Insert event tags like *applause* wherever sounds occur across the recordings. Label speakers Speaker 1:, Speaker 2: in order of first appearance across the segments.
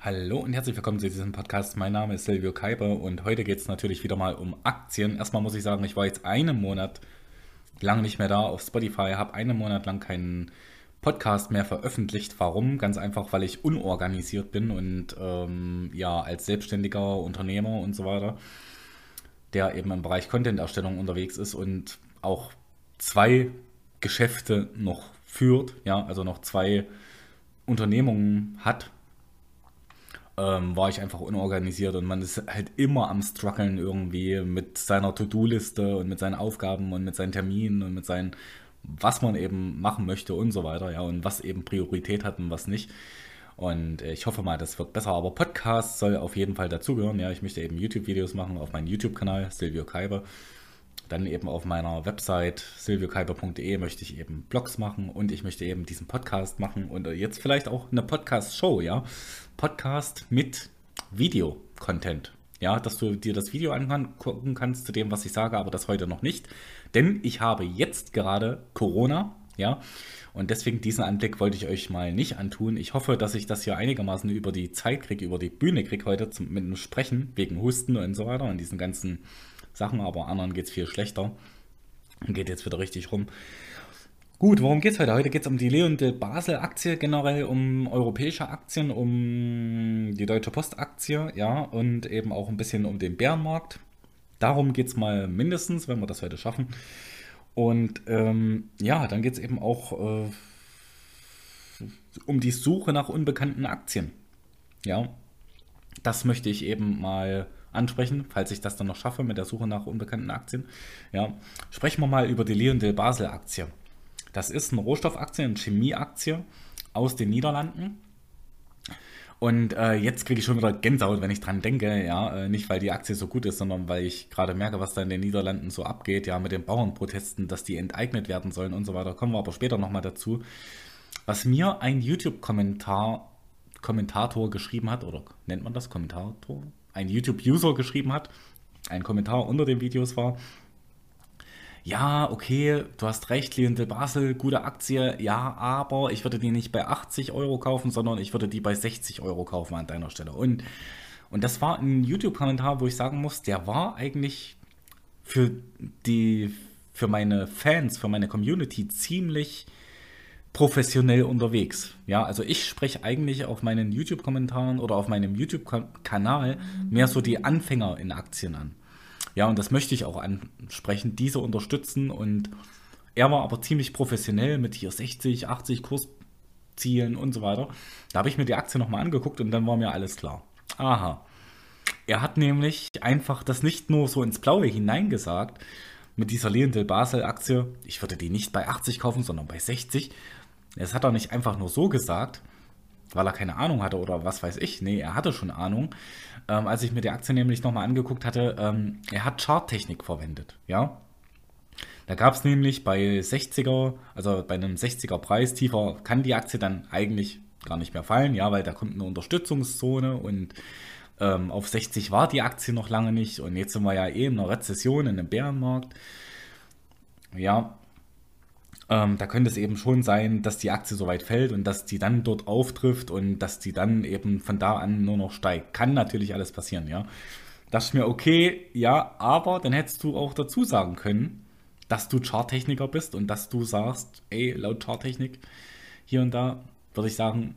Speaker 1: Hallo und herzlich willkommen zu diesem Podcast. Mein Name ist Silvio Keiber und heute geht es natürlich wieder mal um Aktien. Erstmal muss ich sagen, ich war jetzt einen Monat lang nicht mehr da auf Spotify, habe einen Monat lang keinen Podcast mehr veröffentlicht. Warum? Ganz einfach, weil ich unorganisiert bin und ähm, ja, als selbstständiger Unternehmer und so weiter, der eben im Bereich Content-Erstellung unterwegs ist und auch zwei Geschäfte noch führt, ja, also noch zwei Unternehmungen hat, ähm, war ich einfach unorganisiert und man ist halt immer am struggeln irgendwie mit seiner To-Do-Liste und mit seinen Aufgaben und mit seinen Terminen und mit seinen, was man eben machen möchte und so weiter, ja, und was eben Priorität hat und was nicht. Und äh, ich hoffe mal, das wird besser. Aber Podcast soll auf jeden Fall dazugehören. Ja, ich möchte eben YouTube-Videos machen auf meinem YouTube-Kanal, Silvio Kaiber. Dann eben auf meiner Website silviokaiber.de möchte ich eben Blogs machen und ich möchte eben diesen Podcast machen und jetzt vielleicht auch eine Podcast-Show, ja. Podcast mit Video-Content. Ja, dass du dir das Video angucken kannst zu dem, was ich sage, aber das heute noch nicht. Denn ich habe jetzt gerade Corona, ja. Und deswegen diesen Anblick wollte ich euch mal nicht antun. Ich hoffe, dass ich das hier einigermaßen über die Zeit kriege, über die Bühne kriege heute zum, mit dem Sprechen, wegen Husten und so weiter und diesen ganzen Sachen, aber anderen geht es viel schlechter. Geht jetzt wieder richtig rum. Gut, worum geht es heute? Heute geht es um die Leon de Basel Aktie generell, um europäische Aktien, um die Deutsche Post Aktie, ja, und eben auch ein bisschen um den Bärenmarkt. Darum geht es mal mindestens, wenn wir das heute schaffen. Und ähm, ja, dann geht es eben auch äh, um die Suche nach unbekannten Aktien. Ja, das möchte ich eben mal ansprechen, falls ich das dann noch schaffe mit der Suche nach unbekannten Aktien. Ja, sprechen wir mal über die Leon de Basel Aktie. Das ist eine Rohstoffaktie, eine Chemieaktie aus den Niederlanden. Und äh, jetzt kriege ich schon wieder Gänsehaut, wenn ich dran denke, ja, äh, nicht weil die Aktie so gut ist, sondern weil ich gerade merke, was da in den Niederlanden so abgeht, ja, mit den Bauernprotesten, dass die enteignet werden sollen und so weiter. Kommen wir aber später nochmal dazu. Was mir ein YouTube-Kommentar Kommentator geschrieben hat, oder nennt man das Kommentator? Ein YouTube-User geschrieben hat, ein Kommentar unter den Videos war, ja, okay, du hast recht, Lionel Basel, gute Aktie, ja, aber ich würde die nicht bei 80 Euro kaufen, sondern ich würde die bei 60 Euro kaufen an deiner Stelle. Und, und das war ein YouTube-Kommentar, wo ich sagen muss, der war eigentlich für die, für meine Fans, für meine Community ziemlich professionell unterwegs. Ja, also ich spreche eigentlich auf meinen YouTube-Kommentaren oder auf meinem YouTube-Kanal mehr so die Anfänger in Aktien an. Ja, und das möchte ich auch ansprechen, diese unterstützen. Und er war aber ziemlich professionell mit hier 60, 80 Kurszielen und so weiter. Da habe ich mir die Aktie nochmal angeguckt und dann war mir alles klar. Aha. Er hat nämlich einfach das nicht nur so ins Blaue hineingesagt, mit dieser Leondel Basel Aktie, ich würde die nicht bei 80 kaufen, sondern bei 60. Das hat er nicht einfach nur so gesagt, weil er keine Ahnung hatte oder was weiß ich. Nee, er hatte schon Ahnung. Ähm, als ich mir die Aktie nämlich nochmal angeguckt hatte, ähm, er hat Charttechnik verwendet, ja. Da gab es nämlich bei 60er, also bei einem 60er Preis, tiefer kann die Aktie dann eigentlich gar nicht mehr fallen, ja, weil da kommt eine Unterstützungszone und ähm, auf 60 war die Aktie noch lange nicht und jetzt sind wir ja eh in einer Rezession, in einem Bärenmarkt. Ja, ähm, da könnte es eben schon sein, dass die Aktie so weit fällt und dass die dann dort auftrifft und dass die dann eben von da an nur noch steigt. Kann natürlich alles passieren, ja. Das ist mir okay, ja, aber dann hättest du auch dazu sagen können, dass du Charttechniker bist und dass du sagst, ey, laut Charttechnik hier und da, würde ich sagen,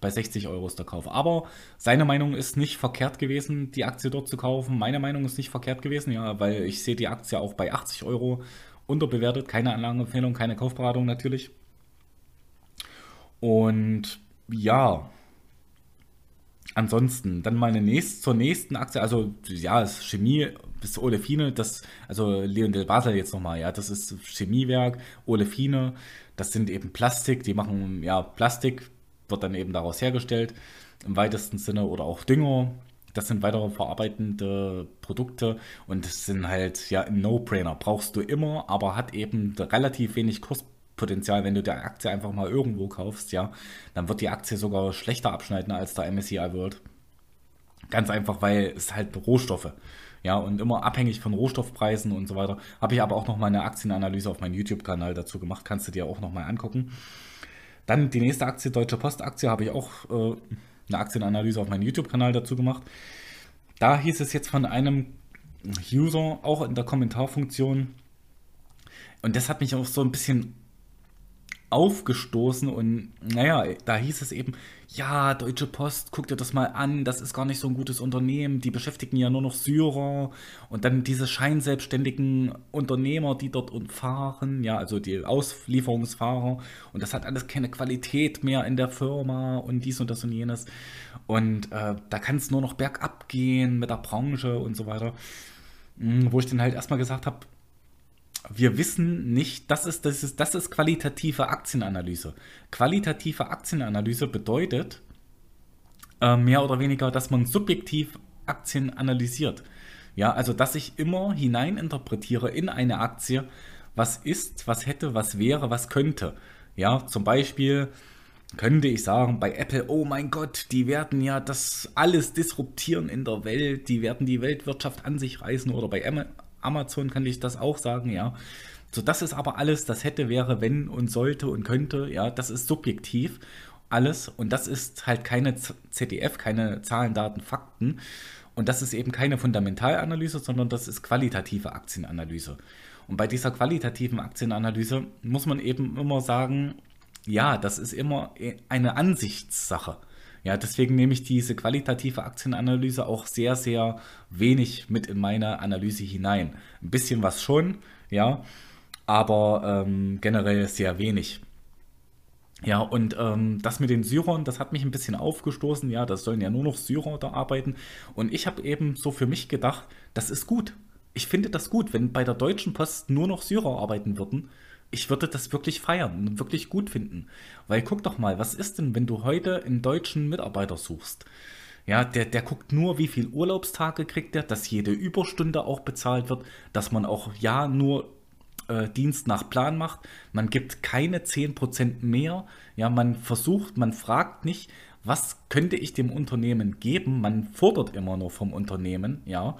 Speaker 1: bei 60 Euro ist der Kauf. Aber seine Meinung ist nicht verkehrt gewesen, die Aktie dort zu kaufen. Meine Meinung ist nicht verkehrt gewesen, ja, weil ich sehe die Aktie auch bei 80 Euro unterbewertet. Keine Anlagenempfehlung, keine Kaufberatung natürlich. Und ja, ansonsten dann mal eine nächst, zur nächsten Aktie. Also ja, ist Chemie bis Olefine, das, also Leon Del Basel jetzt nochmal, ja, das ist Chemiewerk, Olefine, das sind eben Plastik, die machen ja Plastik, wird dann eben daraus hergestellt im weitesten Sinne oder auch Dünger, das sind weitere verarbeitende Produkte und das sind halt ja ein No-Brainer. Brauchst du immer, aber hat eben relativ wenig Kurspotenzial, wenn du die Aktie einfach mal irgendwo kaufst, ja. Dann wird die Aktie sogar schlechter abschneiden als der MSCI World. Ganz einfach, weil es halt Rohstoffe. Ja, und immer abhängig von Rohstoffpreisen und so weiter. Habe ich aber auch noch mal eine Aktienanalyse auf meinem YouTube-Kanal dazu gemacht. Kannst du dir auch noch mal angucken. Dann die nächste Aktie, Deutsche Post-Aktie, habe ich auch äh, eine Aktienanalyse auf meinem YouTube-Kanal dazu gemacht. Da hieß es jetzt von einem User, auch in der Kommentarfunktion, und das hat mich auch so ein bisschen aufgestoßen und naja, da hieß es eben, ja, Deutsche Post, guck dir das mal an, das ist gar nicht so ein gutes Unternehmen, die beschäftigen ja nur noch Syrer und dann diese scheinselbstständigen Unternehmer, die dort fahren, ja, also die Auslieferungsfahrer und das hat alles keine Qualität mehr in der Firma und dies und das und jenes und äh, da kann es nur noch bergab gehen mit der Branche und so weiter, hm, wo ich dann halt erstmal gesagt habe, wir wissen nicht, das ist, das ist, das ist qualitative Aktienanalyse. Qualitative Aktienanalyse bedeutet äh, mehr oder weniger, dass man subjektiv Aktien analysiert. Ja, also dass ich immer hineininterpretiere in eine Aktie, was ist, was hätte, was wäre, was könnte. Ja, zum Beispiel könnte ich sagen, bei Apple, oh mein Gott, die werden ja das alles disruptieren in der Welt, die werden die Weltwirtschaft an sich reißen oder bei Amazon kann ich das auch sagen, ja. So, das ist aber alles, das hätte, wäre, wenn und sollte und könnte, ja, das ist subjektiv alles und das ist halt keine ZDF, keine Zahlen, Daten, Fakten und das ist eben keine Fundamentalanalyse, sondern das ist qualitative Aktienanalyse. Und bei dieser qualitativen Aktienanalyse muss man eben immer sagen, ja, das ist immer eine Ansichtssache. Ja, deswegen nehme ich diese qualitative Aktienanalyse auch sehr, sehr wenig mit in meine Analyse hinein. Ein bisschen was schon, ja, aber ähm, generell sehr wenig. Ja, und ähm, das mit den Syrern, das hat mich ein bisschen aufgestoßen. Ja, das sollen ja nur noch Syrer da arbeiten. Und ich habe eben so für mich gedacht, das ist gut. Ich finde das gut, wenn bei der Deutschen Post nur noch Syrer arbeiten würden ich würde das wirklich feiern und wirklich gut finden. Weil guck doch mal, was ist denn, wenn du heute einen deutschen Mitarbeiter suchst? Ja, der, der guckt nur, wie viel Urlaubstage kriegt er, dass jede Überstunde auch bezahlt wird, dass man auch ja nur äh, Dienst nach Plan macht. Man gibt keine 10% mehr. Ja, man versucht, man fragt nicht, was könnte ich dem Unternehmen geben. Man fordert immer nur vom Unternehmen, ja.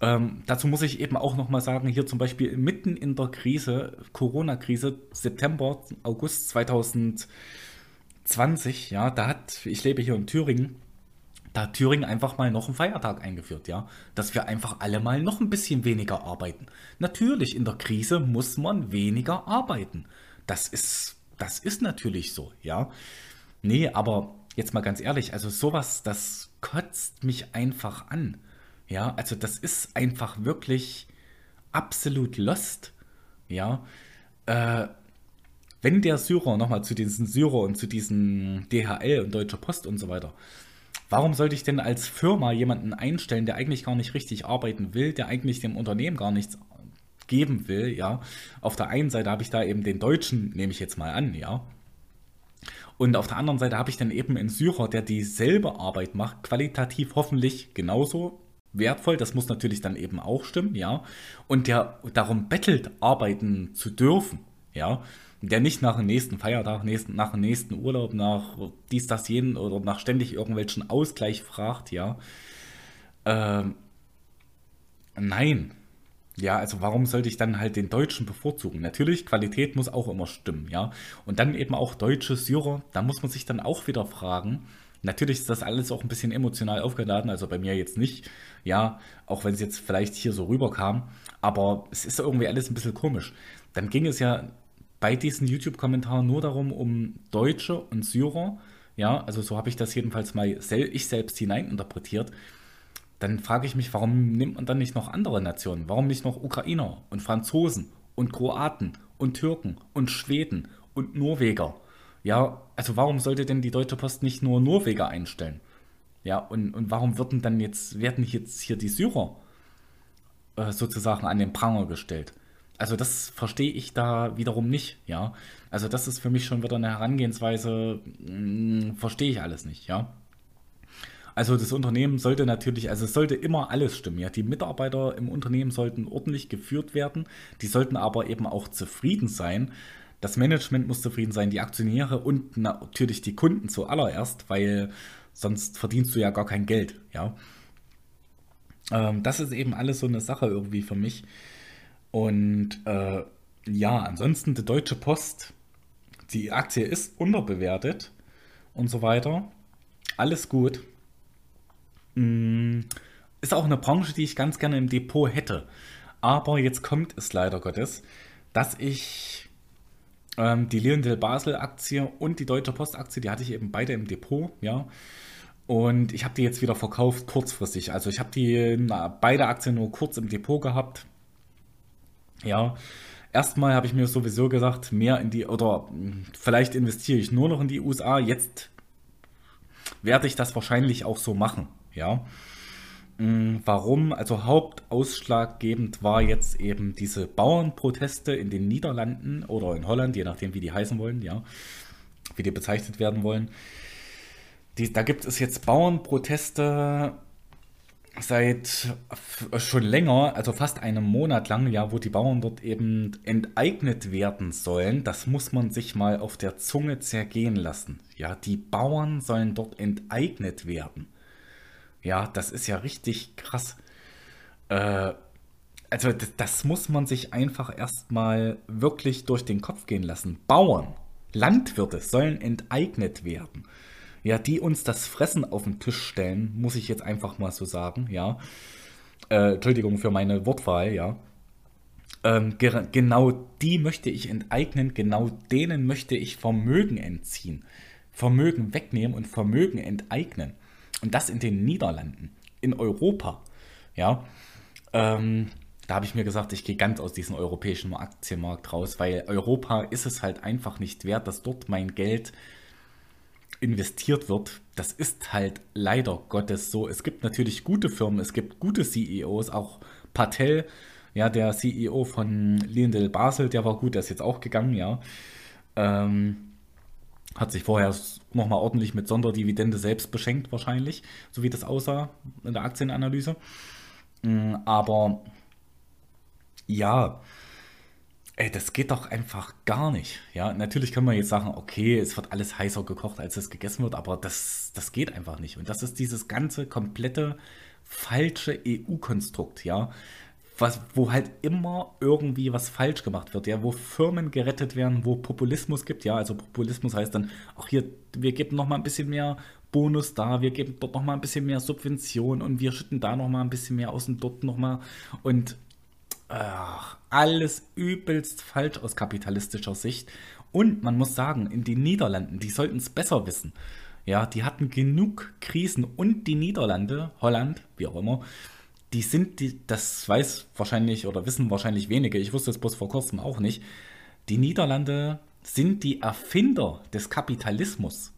Speaker 1: Ähm, dazu muss ich eben auch nochmal sagen, hier zum Beispiel mitten in der Krise, Corona-Krise, September, August 2020, ja, da hat, ich lebe hier in Thüringen, da hat Thüringen einfach mal noch einen Feiertag eingeführt, ja, dass wir einfach alle mal noch ein bisschen weniger arbeiten. Natürlich, in der Krise muss man weniger arbeiten. Das ist, das ist natürlich so, ja. Nee, aber jetzt mal ganz ehrlich, also sowas, das kotzt mich einfach an. Ja, also das ist einfach wirklich absolut lost. Ja, äh, wenn der Syrer, nochmal zu diesen Syrer und zu diesen DHL und Deutsche Post und so weiter, warum sollte ich denn als Firma jemanden einstellen, der eigentlich gar nicht richtig arbeiten will, der eigentlich dem Unternehmen gar nichts geben will, ja? Auf der einen Seite habe ich da eben den Deutschen, nehme ich jetzt mal an, ja? Und auf der anderen Seite habe ich dann eben einen Syrer, der dieselbe Arbeit macht, qualitativ hoffentlich genauso wertvoll, das muss natürlich dann eben auch stimmen, ja. Und der darum bettelt, arbeiten zu dürfen, ja. Der nicht nach dem nächsten Feiertag, nächsten, nach dem nächsten Urlaub, nach dies, das, jenen oder nach ständig irgendwelchen Ausgleich fragt, ja. Ähm, nein. Ja, also warum sollte ich dann halt den Deutschen bevorzugen? Natürlich, Qualität muss auch immer stimmen, ja. Und dann eben auch deutsche Syrer, da muss man sich dann auch wieder fragen, Natürlich ist das alles auch ein bisschen emotional aufgeladen, also bei mir jetzt nicht, ja, auch wenn es jetzt vielleicht hier so rüberkam, aber es ist irgendwie alles ein bisschen komisch. Dann ging es ja bei diesen YouTube-Kommentaren nur darum, um Deutsche und Syrer, ja, also so habe ich das jedenfalls mal sel ich selbst hineininterpretiert. Dann frage ich mich, warum nimmt man dann nicht noch andere Nationen? Warum nicht noch Ukrainer und Franzosen und Kroaten und Türken und Schweden und Norweger? Ja, also warum sollte denn die Deutsche Post nicht nur Norweger einstellen? Ja, und, und warum würden dann jetzt, werden jetzt hier die Syrer äh, sozusagen an den Pranger gestellt? Also das verstehe ich da wiederum nicht, ja. Also das ist für mich schon wieder eine Herangehensweise, mh, hm, verstehe ich alles nicht, ja. Also das Unternehmen sollte natürlich, also es sollte immer alles stimmen. Ja, die Mitarbeiter im Unternehmen sollten ordentlich geführt werden. Die sollten aber eben auch zufrieden sein. Das Management muss zufrieden sein, die Aktionäre und natürlich die Kunden zuallererst, weil sonst verdienst du ja gar kein Geld, ja. Ähm, das ist eben alles so eine Sache irgendwie für mich. Und äh, ja, ansonsten die Deutsche Post, die Aktie ist unterbewertet und so weiter. alles gut. Mm, ist auch eine Branche, die ich ganz gerne im Depot hätte. Aber jetzt kommt es leider Gottes, dass ich ähm, die Leondel Basel Aktie und die Deutsche Post Aktie, die hatte ich eben beide im Depot, ja. Und ich habe die jetzt wieder verkauft kurzfristig. Also ich habe die na, beide Aktien nur kurz im Depot gehabt. Ja, erstmal habe ich mir sowieso gesagt, mehr in die, oder hm, vielleicht investiere ich nur noch in die USA. Jetzt werde ich das wahrscheinlich auch so machen. Ja. Hm, warum? Also hauptausschlaggebend war jetzt eben diese Bauernproteste in den Niederlanden oder in Holland, je nachdem, wie die heißen wollen, ja, wie die bezeichnet werden wollen. Die, da gibt es jetzt Bauernproteste seit schon länger, also fast einem Monat lang, ja, wo die Bauern dort eben enteignet werden sollen. Das muss man sich mal auf der Zunge zergehen lassen. Ja, die Bauern sollen dort enteignet werden. Ja, das ist ja richtig krass. Äh, also das, das muss man sich einfach erstmal wirklich durch den Kopf gehen lassen. Bauern, Landwirte sollen enteignet werden ja, die uns das Fressen auf den Tisch stellen, muss ich jetzt einfach mal so sagen, ja. Äh, Entschuldigung für meine Wortwahl, ja. Ähm, genau die möchte ich enteignen, genau denen möchte ich Vermögen entziehen. Vermögen wegnehmen und Vermögen enteignen. Und das in den Niederlanden, in Europa, ja. Ähm, da habe ich mir gesagt, ich gehe ganz aus diesem europäischen Aktienmarkt raus, weil Europa ist es halt einfach nicht wert, dass dort mein Geld investiert wird, das ist halt leider Gottes so. Es gibt natürlich gute Firmen, es gibt gute CEOs, auch Patel, ja, der CEO von Lindel Basel, der war gut, der ist jetzt auch gegangen, ja. Ähm, hat sich vorher nochmal ordentlich mit Sonderdividende selbst beschenkt, wahrscheinlich, so wie das aussah in der Aktienanalyse. Mm, aber ja, Ey, das geht doch einfach gar nicht. Ja, natürlich kann man jetzt sagen, okay, es wird alles heißer gekocht, als es gegessen wird, aber das, das geht einfach nicht. Und das ist dieses ganze komplette falsche EU-Konstrukt, ja. Was, wo halt immer irgendwie was falsch gemacht wird, ja, wo Firmen gerettet werden, wo Populismus gibt, ja, also Populismus heißt dann, auch hier, wir geben noch mal ein bisschen mehr Bonus da, wir geben dort noch mal ein bisschen mehr Subvention und wir schütten da noch mal ein bisschen mehr aus und dort noch mal und Ach, alles übelst falsch aus kapitalistischer Sicht. Und man muss sagen, in den Niederlanden, die sollten es besser wissen. Ja, die hatten genug Krisen und die Niederlande, Holland, wie auch immer, die sind, die, das weiß wahrscheinlich oder wissen wahrscheinlich wenige, ich wusste es bloß vor kurzem auch nicht, die Niederlande sind die Erfinder des Kapitalismus.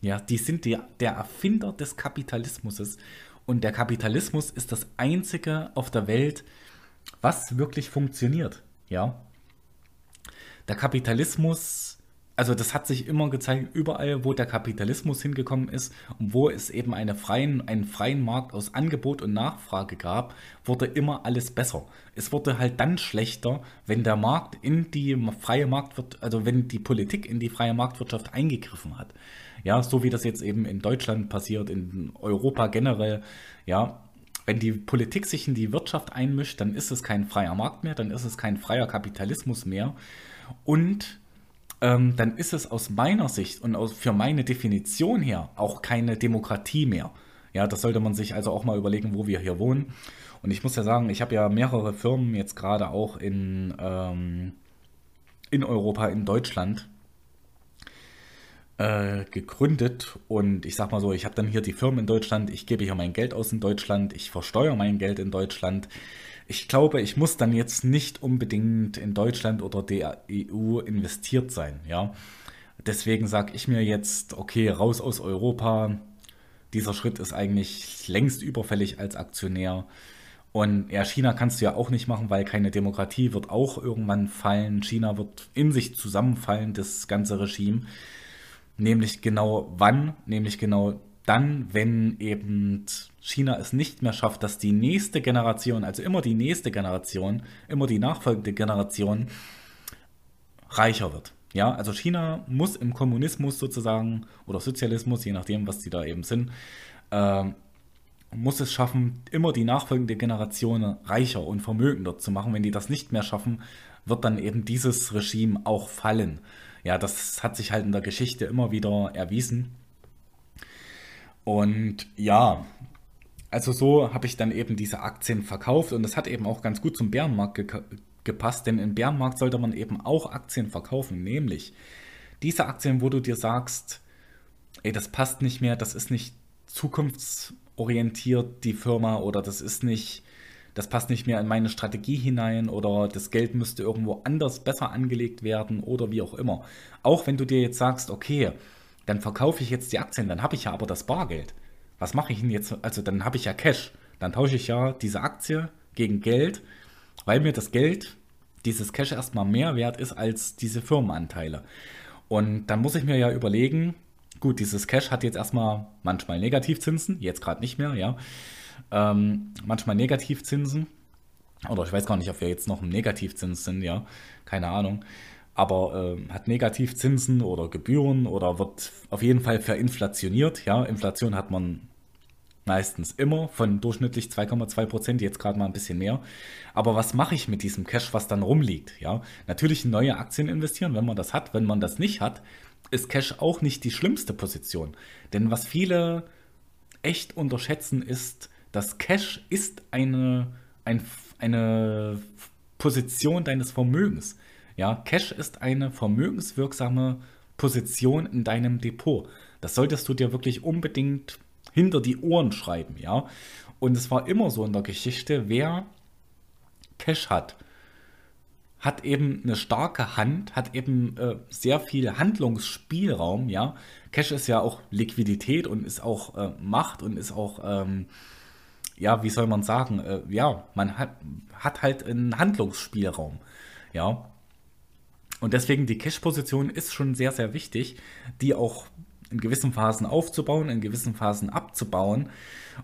Speaker 1: Ja, die sind die, der Erfinder des Kapitalismus. Und der Kapitalismus ist das einzige auf der Welt, was wirklich funktioniert. Ja. Der Kapitalismus, also das hat sich immer gezeigt, überall, wo der Kapitalismus hingekommen ist und wo es eben eine freien, einen freien Markt aus Angebot und Nachfrage gab, wurde immer alles besser. Es wurde halt dann schlechter, wenn der Markt in die freie Marktwirtschaft, also wenn die Politik in die freie Marktwirtschaft eingegriffen hat. Ja, so wie das jetzt eben in Deutschland passiert, in Europa generell. Ja, wenn die Politik sich in die Wirtschaft einmischt, dann ist es kein freier Markt mehr, dann ist es kein freier Kapitalismus mehr. Und ähm, dann ist es aus meiner Sicht und aus, für meine Definition her auch keine Demokratie mehr. Ja, das sollte man sich also auch mal überlegen, wo wir hier wohnen. Und ich muss ja sagen, ich habe ja mehrere Firmen jetzt gerade auch in, ähm, in Europa, in Deutschland, äh, gegründet und ich sag mal so, ich habe dann hier die Firmen in Deutschland, ich gebe hier mein Geld aus in Deutschland, ich versteuere mein Geld in Deutschland. Ich glaube, ich muss dann jetzt nicht unbedingt in Deutschland oder der EU investiert sein, ja. Deswegen sage ich mir jetzt, okay, raus aus Europa. Dieser Schritt ist eigentlich längst überfällig als Aktionär. Und ja, China kannst du ja auch nicht machen, weil keine Demokratie wird auch irgendwann fallen. China wird in sich zusammenfallen, das ganze Regime. Nämlich genau wann? Nämlich genau dann, wenn eben China es nicht mehr schafft, dass die nächste Generation, also immer die nächste Generation, immer die nachfolgende Generation reicher wird. Ja, also China muss im Kommunismus sozusagen oder Sozialismus, je nachdem, was die da eben sind, äh, muss es schaffen, immer die nachfolgende Generation reicher und vermögender zu machen. Wenn die das nicht mehr schaffen, wird dann eben dieses Regime auch fallen. Ja, das hat sich halt in der Geschichte immer wieder erwiesen. Und ja, also so habe ich dann eben diese Aktien verkauft und das hat eben auch ganz gut zum Bärenmarkt ge gepasst, denn im Bärenmarkt sollte man eben auch Aktien verkaufen, nämlich diese Aktien, wo du dir sagst, ey, das passt nicht mehr, das ist nicht zukunftsorientiert, die Firma, oder das ist nicht, das passt nicht mehr in meine Strategie hinein, oder das Geld müsste irgendwo anders besser angelegt werden, oder wie auch immer. Auch wenn du dir jetzt sagst, okay, dann verkaufe ich jetzt die Aktien, dann habe ich ja aber das Bargeld. Was mache ich denn jetzt? Also dann habe ich ja Cash. Dann tausche ich ja diese Aktie gegen Geld, weil mir das Geld, dieses Cash erstmal mehr wert ist als diese Firmenanteile. Und dann muss ich mir ja überlegen, gut, dieses Cash hat jetzt erstmal manchmal Negativzinsen, jetzt gerade nicht mehr, ja. Ähm, manchmal Negativzinsen. Oder ich weiß gar nicht, ob wir jetzt noch im Negativzins sind, ja. Keine Ahnung aber äh, hat Negativzinsen oder Gebühren oder wird auf jeden Fall verinflationiert. Ja, Inflation hat man meistens immer von durchschnittlich 2,2 Prozent, jetzt gerade mal ein bisschen mehr. Aber was mache ich mit diesem Cash, was dann rumliegt? Ja, natürlich in neue Aktien investieren, wenn man das hat. Wenn man das nicht hat, ist Cash auch nicht die schlimmste Position. Denn was viele echt unterschätzen, ist, dass Cash ist eine, ein, eine Position deines Vermögens. Ja, Cash ist eine vermögenswirksame Position in deinem Depot. Das solltest du dir wirklich unbedingt hinter die Ohren schreiben, ja. Und es war immer so in der Geschichte, wer Cash hat, hat eben eine starke Hand, hat eben äh, sehr viel Handlungsspielraum, ja. Cash ist ja auch Liquidität und ist auch äh, Macht und ist auch, ähm, ja, wie soll man sagen, äh, ja, man hat, hat halt einen Handlungsspielraum, ja. Und deswegen die Cash-Position ist schon sehr, sehr wichtig, die auch in gewissen Phasen aufzubauen, in gewissen Phasen abzubauen.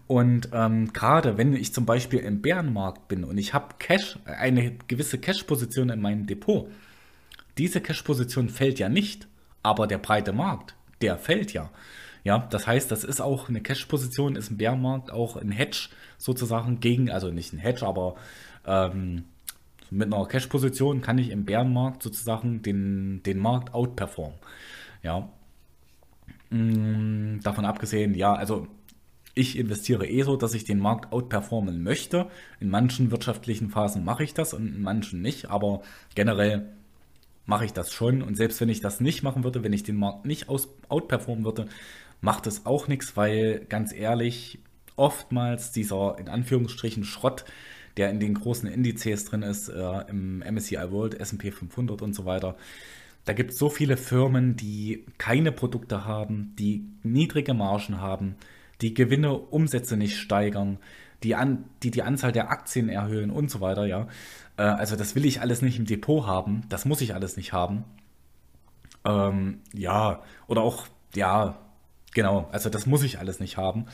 Speaker 1: Und ähm, gerade wenn ich zum Beispiel im Bärenmarkt bin und ich habe Cash, eine gewisse Cash-Position in meinem Depot, diese Cash-Position fällt ja nicht, aber der breite Markt, der fällt ja. Ja, das heißt, das ist auch eine Cash-Position, ist im Bärenmarkt auch ein Hedge sozusagen gegen, also nicht ein Hedge, aber ähm, mit einer Cash-Position kann ich im Bärenmarkt sozusagen den, den Markt outperformen. Ja. Mm, davon abgesehen, ja, also ich investiere eh so, dass ich den Markt outperformen möchte. In manchen wirtschaftlichen Phasen mache ich das und in manchen nicht, aber generell mache ich das schon. Und selbst wenn ich das nicht machen würde, wenn ich den Markt nicht aus, outperformen würde, macht es auch nichts, weil ganz ehrlich, oftmals dieser in Anführungsstrichen Schrott, der in den großen Indizes drin ist, äh, im MSCI World, SP 500 und so weiter. Da gibt es so viele Firmen, die keine Produkte haben, die niedrige Margen haben, die Gewinne, Umsätze nicht steigern, die, an, die die Anzahl der Aktien erhöhen und so weiter, ja. Äh, also das will ich alles nicht im Depot haben, das muss ich alles nicht haben. Ähm, ja, oder auch, ja, genau, also das muss ich alles nicht haben.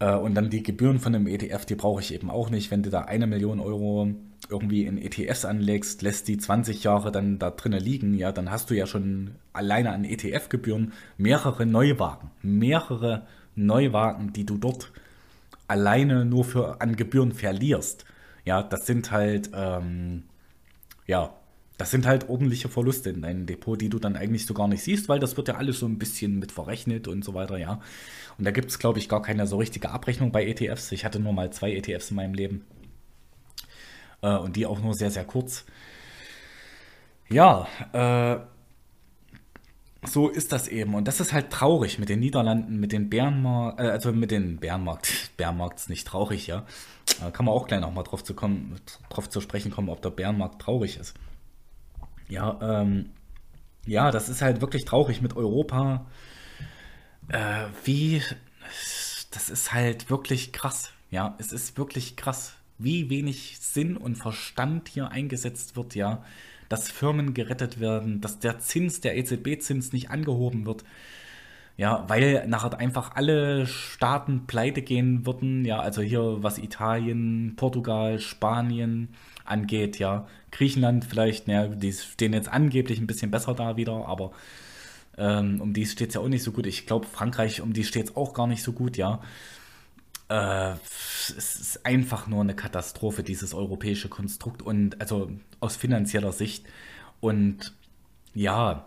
Speaker 1: Äh, und dann die Gebühren von einem ETF, die brauche ich eben auch nicht. Wenn du da eine Million Euro irgendwie in ETFs anlegst, lässt die 20 Jahre dann da drinnen liegen, ja, dann hast du ja schon alleine an ETF-Gebühren mehrere Neuwagen, mehrere Neuwagen, die du dort alleine nur für an Gebühren verlierst. Ja, das sind halt, ähm, ja, das sind halt ordentliche Verluste in deinem Depot, die du dann eigentlich so gar nicht siehst, weil das wird ja alles so ein bisschen mit verrechnet und so weiter, ja. Und da gibt es, glaube ich, gar keine so richtige Abrechnung bei ETFs. Ich hatte nur mal zwei ETFs in meinem Leben. Äh, und die auch nur sehr, sehr kurz. Ja, äh, so ist das eben. Und das ist halt traurig mit den Niederlanden, mit den Bärenmarkt, äh, also mit den Bärenmarkt. *laughs* Bärenmarkt ist nicht traurig, ja. Da kann man auch gleich nochmal drauf zu kommen, drauf zu sprechen kommen, ob der Bärenmarkt traurig ist. Ja, ähm, ja, das ist halt wirklich traurig mit Europa. Äh, wie, das ist halt wirklich krass. Ja, es ist wirklich krass, wie wenig Sinn und Verstand hier eingesetzt wird, ja. Dass Firmen gerettet werden, dass der Zins, der EZB-Zins nicht angehoben wird. Ja, weil nachher einfach alle Staaten pleite gehen würden. Ja, also hier was Italien, Portugal, Spanien, angeht, ja. Griechenland vielleicht, naja, die stehen jetzt angeblich ein bisschen besser da wieder, aber ähm, um die steht es ja auch nicht so gut. Ich glaube, Frankreich, um die steht es auch gar nicht so gut, ja. Äh, es ist einfach nur eine Katastrophe, dieses europäische Konstrukt und also aus finanzieller Sicht. Und ja,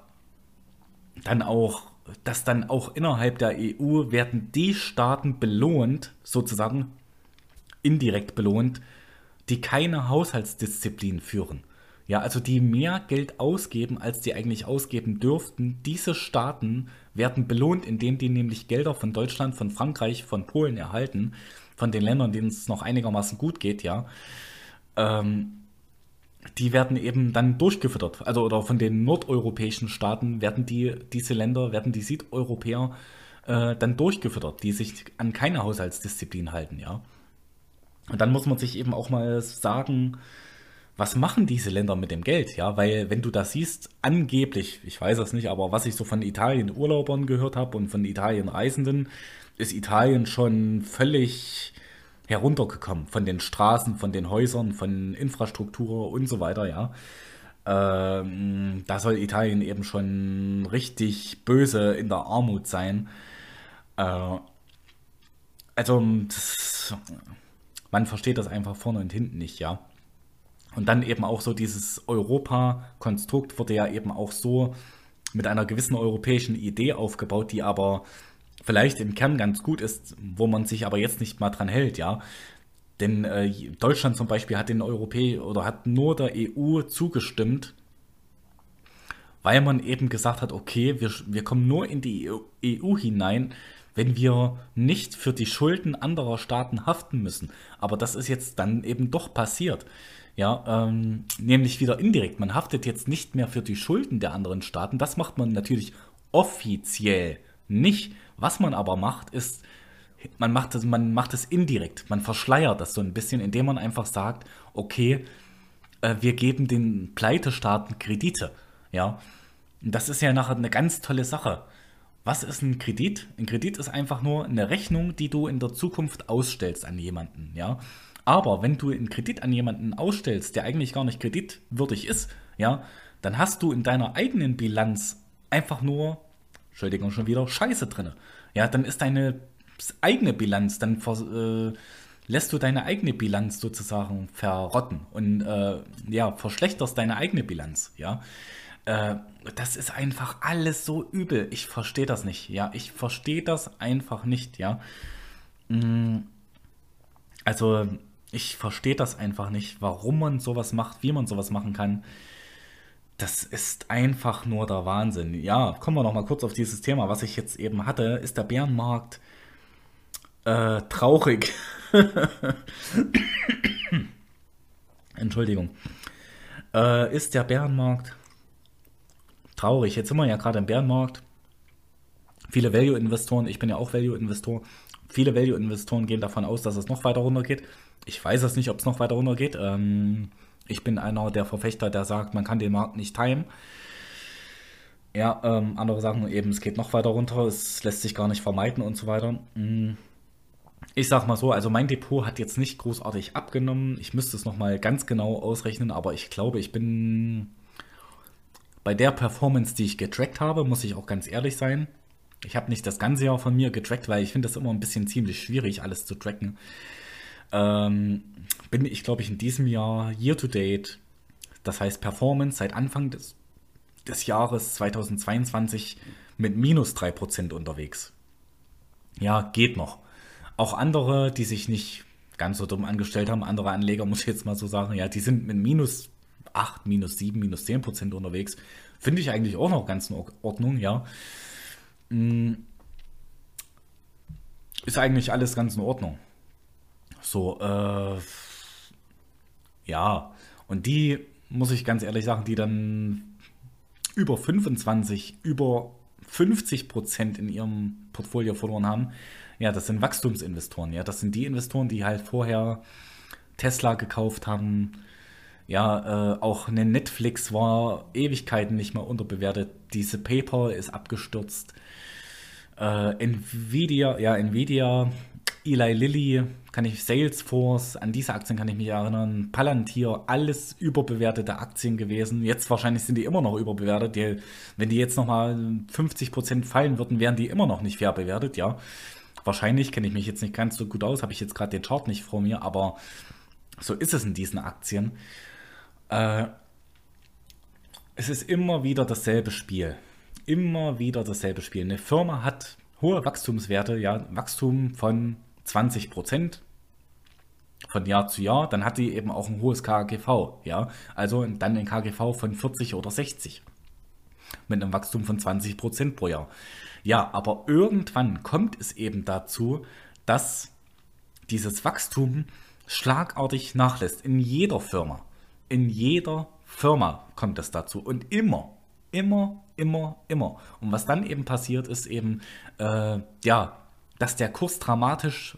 Speaker 1: dann auch dass dann auch innerhalb der EU werden die Staaten belohnt, sozusagen indirekt belohnt, die keine Haushaltsdisziplin führen. Ja, also die mehr Geld ausgeben, als die eigentlich ausgeben dürften. Diese Staaten werden belohnt, indem die nämlich Gelder von Deutschland, von Frankreich, von Polen erhalten, von den Ländern, denen es noch einigermaßen gut geht, ja. Ähm, die werden eben dann durchgefüttert. Also oder von den nordeuropäischen Staaten werden die, diese Länder, werden die Südeuropäer äh, dann durchgefüttert, die sich an keine Haushaltsdisziplin halten, ja. Und dann muss man sich eben auch mal sagen, was machen diese Länder mit dem Geld? Ja, weil wenn du das siehst, angeblich, ich weiß es nicht, aber was ich so von Italien Urlaubern gehört habe und von Italien Reisenden, ist Italien schon völlig heruntergekommen von den Straßen, von den Häusern, von Infrastruktur und so weiter, ja. Ähm, da soll Italien eben schon richtig böse in der Armut sein. Äh, also, das, man versteht das einfach vorne und hinten nicht, ja. Und dann eben auch so dieses Europa-Konstrukt wurde ja eben auch so mit einer gewissen europäischen Idee aufgebaut, die aber vielleicht im Kern ganz gut ist, wo man sich aber jetzt nicht mal dran hält, ja. Denn äh, Deutschland zum Beispiel hat den Europä oder hat nur der EU zugestimmt, weil man eben gesagt hat, okay, wir, wir kommen nur in die EU, EU hinein, wenn wir nicht für die Schulden anderer Staaten haften müssen. Aber das ist jetzt dann eben doch passiert. Ja, ähm, nämlich wieder indirekt. Man haftet jetzt nicht mehr für die Schulden der anderen Staaten. Das macht man natürlich offiziell nicht. Was man aber macht, ist, man macht es, man macht indirekt. Man verschleiert das so ein bisschen, indem man einfach sagt, okay, äh, wir geben den Pleitestaaten Kredite. Ja, das ist ja nachher eine ganz tolle Sache. Was ist ein Kredit? Ein Kredit ist einfach nur eine Rechnung, die du in der Zukunft ausstellst an jemanden, ja. Aber wenn du einen Kredit an jemanden ausstellst, der eigentlich gar nicht kreditwürdig ist, ja, dann hast du in deiner eigenen Bilanz einfach nur, Entschuldigung schon wieder, Scheiße drin. Ja, dann ist deine eigene Bilanz, dann äh, lässt du deine eigene Bilanz sozusagen verrotten und äh, ja, verschlechterst deine eigene Bilanz, ja. Äh, das ist einfach alles so übel. Ich verstehe das nicht, ja. Ich verstehe das einfach nicht, ja. Mm, also, ich verstehe das einfach nicht, warum man sowas macht, wie man sowas machen kann. Das ist einfach nur der Wahnsinn. Ja, kommen wir noch mal kurz auf dieses Thema, was ich jetzt eben hatte. Ist der Bärenmarkt äh, traurig? *coughs* Entschuldigung. Äh, ist der Bärenmarkt traurig? Jetzt sind wir ja gerade im Bärenmarkt. Viele Value-Investoren, ich bin ja auch Value-Investor, viele Value-Investoren gehen davon aus, dass es noch weiter runtergeht. Ich weiß es nicht, ob es noch weiter runtergeht. Ähm, ich bin einer der Verfechter, der sagt, man kann den Markt nicht timen. Ja, ähm, andere sagen eben, es geht noch weiter runter, es lässt sich gar nicht vermeiden und so weiter. Mm. Ich sag mal so, also mein Depot hat jetzt nicht großartig abgenommen. Ich müsste es nochmal ganz genau ausrechnen, aber ich glaube, ich bin bei der Performance, die ich getrackt habe, muss ich auch ganz ehrlich sein. Ich habe nicht das ganze Jahr von mir getrackt, weil ich finde das immer ein bisschen ziemlich schwierig, alles zu tracken ähm, bin ich, glaube ich, in diesem Jahr year to date, das heißt Performance seit Anfang des, des Jahres 2022 mit minus 3% unterwegs. Ja, geht noch. Auch andere, die sich nicht ganz so dumm angestellt haben, andere Anleger, muss ich jetzt mal so sagen, ja, die sind mit minus 8, minus 7, minus 10% unterwegs. Finde ich eigentlich auch noch ganz in Ordnung, ja. Hm. Ist eigentlich alles ganz in Ordnung. So, äh, ja. Und die, muss ich ganz ehrlich sagen, die dann über 25, über 50 Prozent in ihrem Portfolio verloren haben, ja, das sind Wachstumsinvestoren. Ja, das sind die Investoren, die halt vorher Tesla gekauft haben. Ja, äh, auch eine Netflix war Ewigkeiten nicht mehr unterbewertet. Diese PayPal ist abgestürzt. Äh, Nvidia, ja, Nvidia Eli Lilly, kann ich Salesforce, an diese Aktien kann ich mich erinnern, Palantir, alles überbewertete Aktien gewesen. Jetzt wahrscheinlich sind die immer noch überbewertet. Die, wenn die jetzt nochmal 50% fallen würden, wären die immer noch nicht fair bewertet, ja. Wahrscheinlich kenne ich mich jetzt nicht ganz so gut aus, habe ich jetzt gerade den Chart nicht vor mir, aber so ist es in diesen Aktien. Äh, es ist immer wieder dasselbe Spiel. immer wieder dasselbe Spiel. Eine Firma hat hohe Wachstumswerte, ja, Wachstum von 20 Prozent von Jahr zu Jahr, dann hat die eben auch ein hohes KGV, ja, also dann ein KGV von 40 oder 60 mit einem Wachstum von 20 Prozent pro Jahr. Ja, aber irgendwann kommt es eben dazu, dass dieses Wachstum schlagartig nachlässt. In jeder Firma. In jeder Firma kommt es dazu. Und immer, immer, immer, immer. Und was dann eben passiert, ist eben, äh, ja, dass der Kurs dramatisch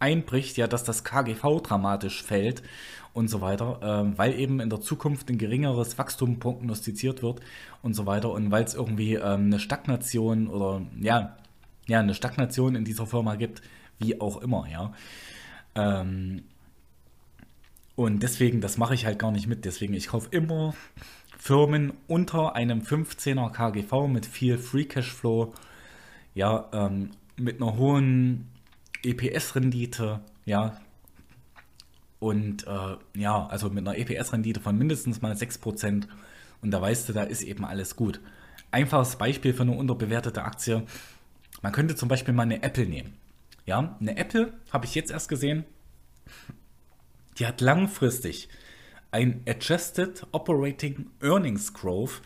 Speaker 1: einbricht, ja, dass das KGV dramatisch fällt und so weiter, äh, weil eben in der Zukunft ein geringeres Wachstum prognostiziert wird und so weiter und weil es irgendwie ähm, eine Stagnation oder ja, ja, eine Stagnation in dieser Firma gibt, wie auch immer, ja. Ähm, und deswegen, das mache ich halt gar nicht mit. Deswegen, ich kaufe immer Firmen unter einem 15er KGV mit viel Free Cashflow, ja, ähm, mit einer hohen EPS-Rendite, ja, und äh, ja, also mit einer EPS-Rendite von mindestens mal 6%. Und da weißt du, da ist eben alles gut. Einfaches Beispiel für eine unterbewertete Aktie. Man könnte zum Beispiel mal eine Apple nehmen. Ja, eine Apple habe ich jetzt erst gesehen. Die hat langfristig ein Adjusted Operating Earnings Growth.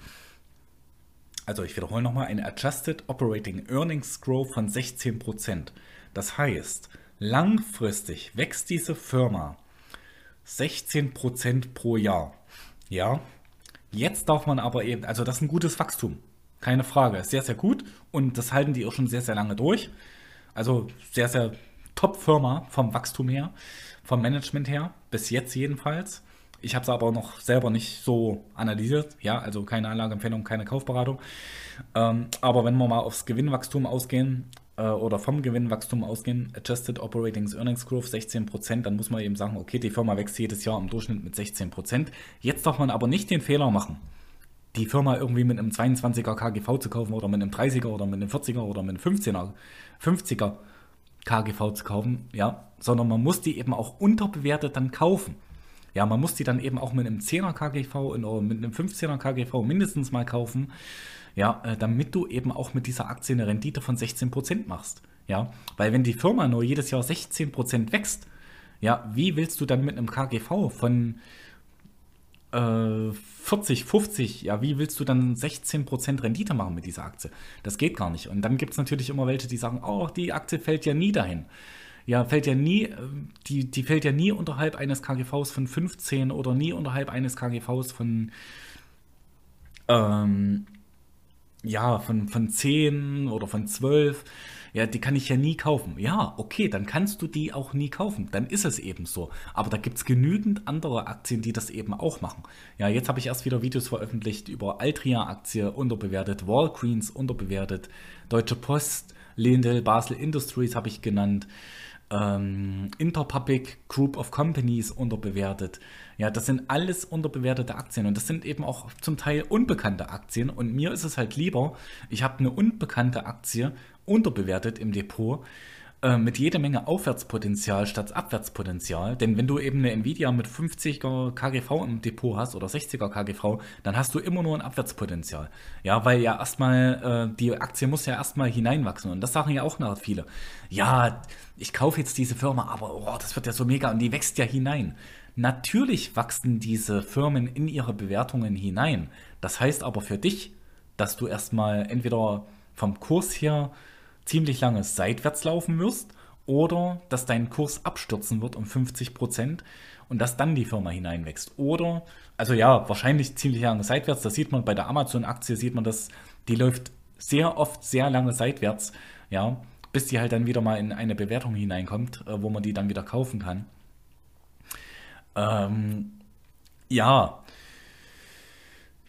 Speaker 1: Also ich wiederhole nochmal, ein Adjusted Operating Earnings Growth von 16%. Das heißt, langfristig wächst diese Firma 16% pro Jahr. Ja, jetzt darf man aber eben, also das ist ein gutes Wachstum. Keine Frage, sehr, sehr gut. Und das halten die auch schon sehr, sehr lange durch. Also sehr, sehr Top-Firma vom Wachstum her, vom Management her, bis jetzt jedenfalls. Ich habe es aber noch selber nicht so analysiert. Ja, also keine Anlageempfehlung, keine Kaufberatung. Ähm, aber wenn wir mal aufs Gewinnwachstum ausgehen, äh, oder vom Gewinnwachstum ausgehen, Adjusted Operating Earnings Growth 16%, dann muss man eben sagen, okay, die Firma wächst jedes Jahr im Durchschnitt mit 16%. Jetzt darf man aber nicht den Fehler machen, die Firma irgendwie mit einem 22er KGV zu kaufen oder mit einem 30er oder mit einem 40er oder mit einem 15er, 50er KGV zu kaufen, ja, sondern man muss die eben auch unterbewertet dann kaufen. Ja, man muss die dann eben auch mit einem 10er KGV oder mit einem 15er KGV mindestens mal kaufen ja, äh, damit du eben auch mit dieser Aktie eine Rendite von 16% machst. Ja, weil wenn die Firma nur jedes Jahr 16% wächst, ja, wie willst du dann mit einem KGV von äh, 40, 50, ja, wie willst du dann 16% Rendite machen mit dieser Aktie? Das geht gar nicht. Und dann gibt es natürlich immer welche, die sagen, oh, die Aktie fällt ja nie dahin. Ja, fällt ja nie, äh, die, die fällt ja nie unterhalb eines KGVs von 15 oder nie unterhalb eines KGVs von ähm, ja, von, von 10 oder von 12, ja, die kann ich ja nie kaufen. Ja, okay, dann kannst du die auch nie kaufen. Dann ist es eben so. Aber da gibt es genügend andere Aktien, die das eben auch machen. Ja, jetzt habe ich erst wieder Videos veröffentlicht über Altria-Aktie unterbewertet, Walgreens unterbewertet, Deutsche Post, Lindel, Basel Industries habe ich genannt ähm, Interpublic Group of Companies unterbewertet. Ja, das sind alles unterbewertete Aktien und das sind eben auch zum Teil unbekannte Aktien. Und mir ist es halt lieber, ich habe eine unbekannte Aktie unterbewertet im Depot äh, mit jeder Menge Aufwärtspotenzial statt Abwärtspotenzial. Denn wenn du eben eine Nvidia mit 50er KGV im Depot hast oder 60er KGV, dann hast du immer nur ein Abwärtspotenzial. Ja, weil ja erstmal, äh, die Aktie muss ja erstmal hineinwachsen. Und das sagen ja auch nach viele. Ja, ich kaufe jetzt diese Firma, aber oh, das wird ja so mega und die wächst ja hinein. Natürlich wachsen diese Firmen in ihre Bewertungen hinein. Das heißt aber für dich, dass du erstmal entweder vom Kurs her ziemlich lange seitwärts laufen wirst oder dass dein Kurs abstürzen wird um 50 Prozent und dass dann die Firma hineinwächst. Oder, also ja, wahrscheinlich ziemlich lange seitwärts. Das sieht man bei der Amazon-Aktie, sieht man das, die läuft sehr oft sehr lange seitwärts, ja, bis die halt dann wieder mal in eine Bewertung hineinkommt, äh, wo man die dann wieder kaufen kann. Ähm, ja,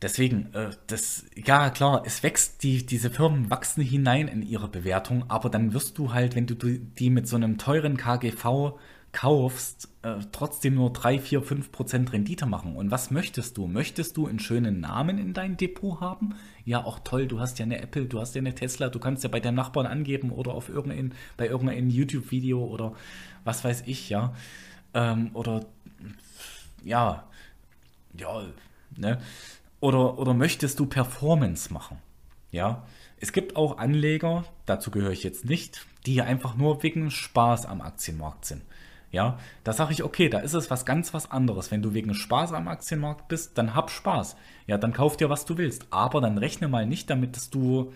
Speaker 1: Deswegen, äh, das, ja klar, es wächst, die, diese Firmen wachsen hinein in ihre Bewertung, aber dann wirst du halt, wenn du die mit so einem teuren KGV kaufst, äh, trotzdem nur 3, 4, 5 Prozent Rendite machen. Und was möchtest du? Möchtest du einen schönen Namen in dein Depot haben? Ja, auch toll, du hast ja eine Apple, du hast ja eine Tesla, du kannst ja bei deinem Nachbarn angeben oder auf irgendein, bei irgendeinem YouTube-Video oder was weiß ich, ja. Ähm, oder ja, ja, ne? Oder, oder möchtest du Performance machen? Ja, es gibt auch Anleger, dazu gehöre ich jetzt nicht, die einfach nur wegen Spaß am Aktienmarkt sind. Ja, da sage ich, okay, da ist es was ganz was anderes. Wenn du wegen Spaß am Aktienmarkt bist, dann hab Spaß. Ja, dann kauf dir, was du willst. Aber dann rechne mal nicht damit, dass du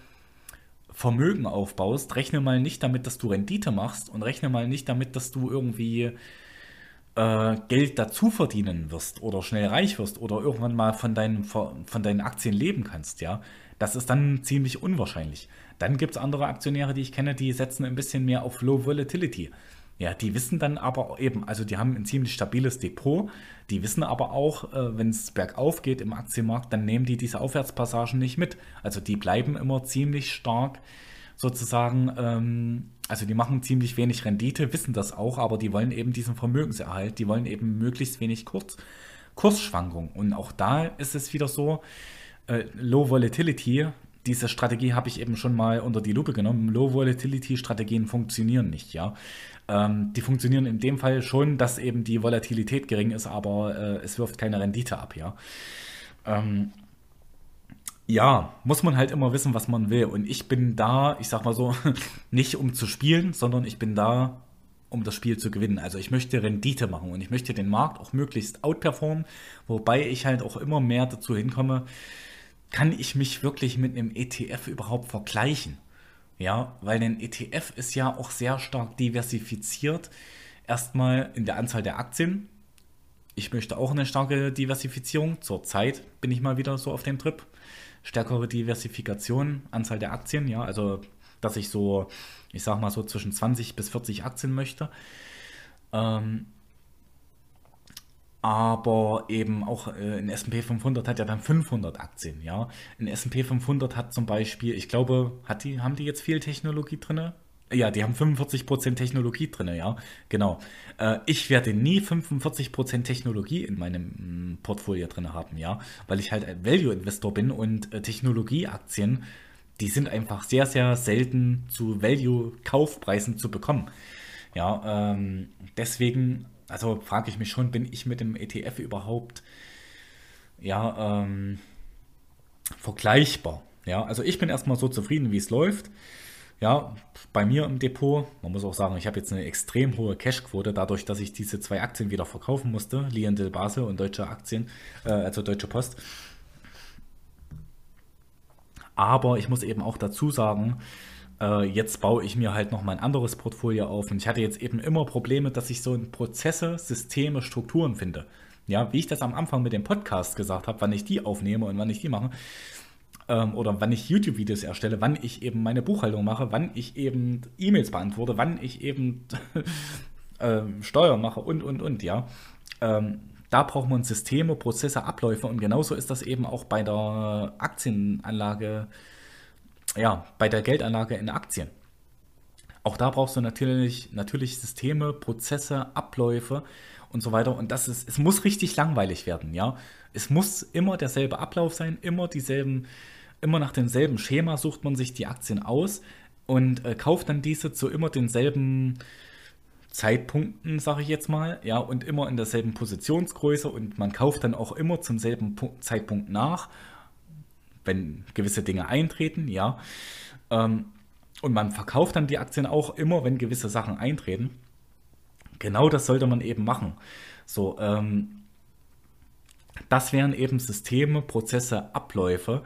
Speaker 1: Vermögen aufbaust. Rechne mal nicht damit, dass du Rendite machst. Und rechne mal nicht damit, dass du irgendwie äh, Geld dazu verdienen wirst oder schnell reich wirst oder irgendwann mal von deinen, von deinen Aktien leben kannst. Ja, das ist dann ziemlich unwahrscheinlich. Dann gibt es andere Aktionäre, die ich kenne, die setzen ein bisschen mehr auf Low Volatility. Ja, die wissen dann aber eben, also die haben ein ziemlich stabiles Depot, die wissen aber auch, äh, wenn es bergauf geht im Aktienmarkt, dann nehmen die diese Aufwärtspassagen nicht mit. Also die bleiben immer ziemlich stark sozusagen, ähm, also die machen ziemlich wenig Rendite, wissen das auch, aber die wollen eben diesen Vermögenserhalt, die wollen eben möglichst wenig Kurz, Kursschwankung. Und auch da ist es wieder so, äh, Low Volatility, diese Strategie habe ich eben schon mal unter die Lupe genommen. Low Volatility Strategien funktionieren nicht, ja. Ähm, die funktionieren in dem Fall schon, dass eben die Volatilität gering ist, aber äh, es wirft keine Rendite ab, ja. Ähm, ja, muss man halt immer wissen, was man will. Und ich bin da, ich sag mal so, *laughs* nicht um zu spielen, sondern ich bin da, um das Spiel zu gewinnen. Also ich möchte Rendite machen und ich möchte den Markt auch möglichst outperformen, wobei ich halt auch immer mehr dazu hinkomme, kann ich mich wirklich mit einem ETF überhaupt vergleichen? Ja, weil ein ETF ist ja auch sehr stark diversifiziert. Erstmal in der Anzahl der Aktien. Ich möchte auch eine starke Diversifizierung. Zurzeit bin ich mal wieder so auf dem Trip. Stärkere Diversifikation, Anzahl der Aktien, ja, also dass ich so, ich sag mal so zwischen 20 bis 40 Aktien möchte. Ähm, aber eben auch äh, S&P 500 hat ja dann 500 Aktien, ja. Ein S&P 500 hat zum Beispiel, ich glaube, hat die, haben die jetzt viel Technologie drin? Ja, die haben 45% Technologie drin, ja, genau. Äh, ich werde nie 45% Technologie in meinem mm, Portfolio drin haben, ja, weil ich halt ein Value-Investor bin und äh, Technologieaktien, die sind einfach sehr, sehr selten zu Value-Kaufpreisen zu bekommen. Ja, ähm, deswegen also frage ich mich schon, bin ich mit dem ETF überhaupt ja ähm, vergleichbar? Ja, also ich bin erstmal so zufrieden, wie es läuft. Ja, bei mir im Depot, man muss auch sagen, ich habe jetzt eine extrem hohe Cashquote, dadurch, dass ich diese zwei Aktien wieder verkaufen musste, Liendel Basel und Deutsche Aktien, äh, also Deutsche Post. Aber ich muss eben auch dazu sagen, äh, jetzt baue ich mir halt noch mal ein anderes Portfolio auf. Und ich hatte jetzt eben immer Probleme, dass ich so in Prozesse, Systeme, Strukturen finde. Ja, wie ich das am Anfang mit dem Podcast gesagt habe, wann ich die aufnehme und wann ich die mache. Ähm, oder wann ich YouTube-Videos erstelle, wann ich eben meine Buchhaltung mache, wann ich eben E-Mails beantworte, wann ich eben *laughs* ähm, Steuern mache und, und, und, ja. Ähm, da braucht man Systeme, Prozesse, Abläufe und genauso ist das eben auch bei der Aktienanlage ja, bei der Geldanlage in Aktien. Auch da brauchst du natürlich, natürlich Systeme, Prozesse, Abläufe und so weiter. Und das ist, es muss richtig langweilig werden, ja. Es muss immer derselbe Ablauf sein, immer dieselben, immer nach demselben Schema sucht man sich die Aktien aus und äh, kauft dann diese zu immer denselben Zeitpunkten, sage ich jetzt mal, ja, und immer in derselben Positionsgröße und man kauft dann auch immer zum selben Zeitpunkt nach wenn gewisse Dinge eintreten, ja. Ähm, und man verkauft dann die Aktien auch immer, wenn gewisse Sachen eintreten. Genau das sollte man eben machen. So, ähm, das wären eben Systeme, Prozesse, Abläufe.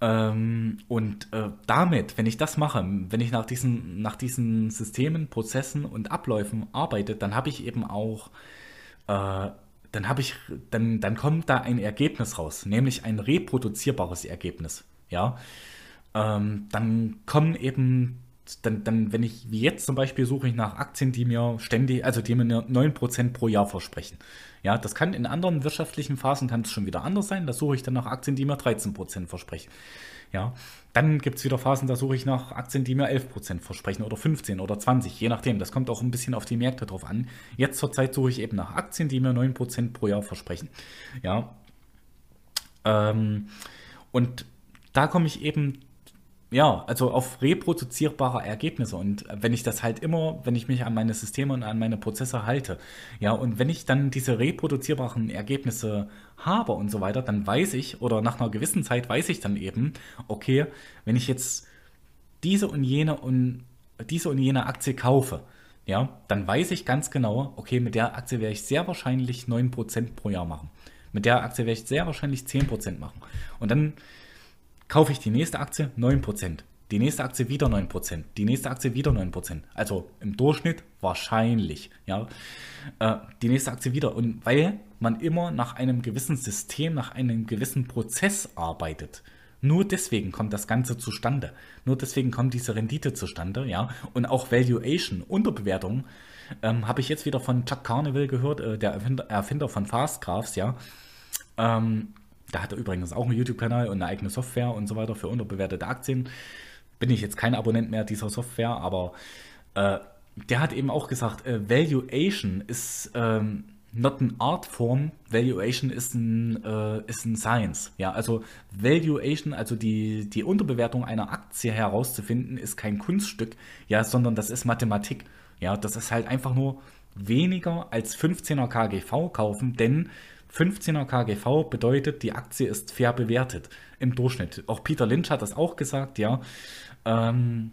Speaker 1: Ähm, und äh, damit, wenn ich das mache, wenn ich nach diesen, nach diesen Systemen, Prozessen und Abläufen arbeite, dann habe ich eben auch äh, dann habe ich, dann, dann kommt da ein Ergebnis raus, nämlich ein reproduzierbares Ergebnis. Ja, ähm, dann kommen eben, dann, dann, wenn ich, wie jetzt zum Beispiel, suche ich nach Aktien, die mir ständig, also die mir 9% pro Jahr versprechen. Ja, das kann in anderen wirtschaftlichen Phasen kann es schon wieder anders sein. Da suche ich dann nach Aktien, die mir 13% versprechen. Ja, dann gibt es wieder Phasen, da suche ich nach Aktien, die mir 11% versprechen oder 15 oder 20, je nachdem. Das kommt auch ein bisschen auf die Märkte drauf an. Jetzt zurzeit suche ich eben nach Aktien, die mir 9% pro Jahr versprechen. Ja. Ähm, und da komme ich eben ja, also auf reproduzierbare Ergebnisse. Und wenn ich das halt immer, wenn ich mich an meine Systeme und an meine Prozesse halte, ja, und wenn ich dann diese reproduzierbaren Ergebnisse habe und so weiter, dann weiß ich, oder nach einer gewissen Zeit weiß ich dann eben, okay, wenn ich jetzt diese und jene und diese und jene Aktie kaufe, ja, dann weiß ich ganz genau, okay, mit der Aktie werde ich sehr wahrscheinlich 9% pro Jahr machen. Mit der Aktie werde ich sehr wahrscheinlich 10% machen. Und dann kaufe ich die nächste Aktie 9%, die nächste Aktie wieder 9%, die nächste Aktie wieder 9%. Also im Durchschnitt wahrscheinlich, ja. Äh, die nächste Aktie wieder. Und weil man immer nach einem gewissen System, nach einem gewissen Prozess arbeitet. Nur deswegen kommt das Ganze zustande. Nur deswegen kommt diese Rendite zustande, ja. Und auch Valuation, Unterbewertung, ähm, habe ich jetzt wieder von Chuck Carnival gehört, äh, der Erfinder, Erfinder von Fastgraphs, ja. Ähm, da hat er übrigens auch einen YouTube-Kanal und eine eigene Software und so weiter für unterbewertete Aktien. Bin ich jetzt kein Abonnent mehr dieser Software, aber äh, der hat eben auch gesagt, äh, Valuation ist ähm, not an art form, Valuation ist ein, äh, ist ein Science. Ja, also Valuation, also die, die Unterbewertung einer Aktie herauszufinden, ist kein Kunststück, ja, sondern das ist Mathematik. Ja, das ist halt einfach nur weniger als 15er KGV kaufen, denn 15er KGV bedeutet, die Aktie ist fair bewertet im Durchschnitt. Auch Peter Lynch hat das auch gesagt, ja. Ähm,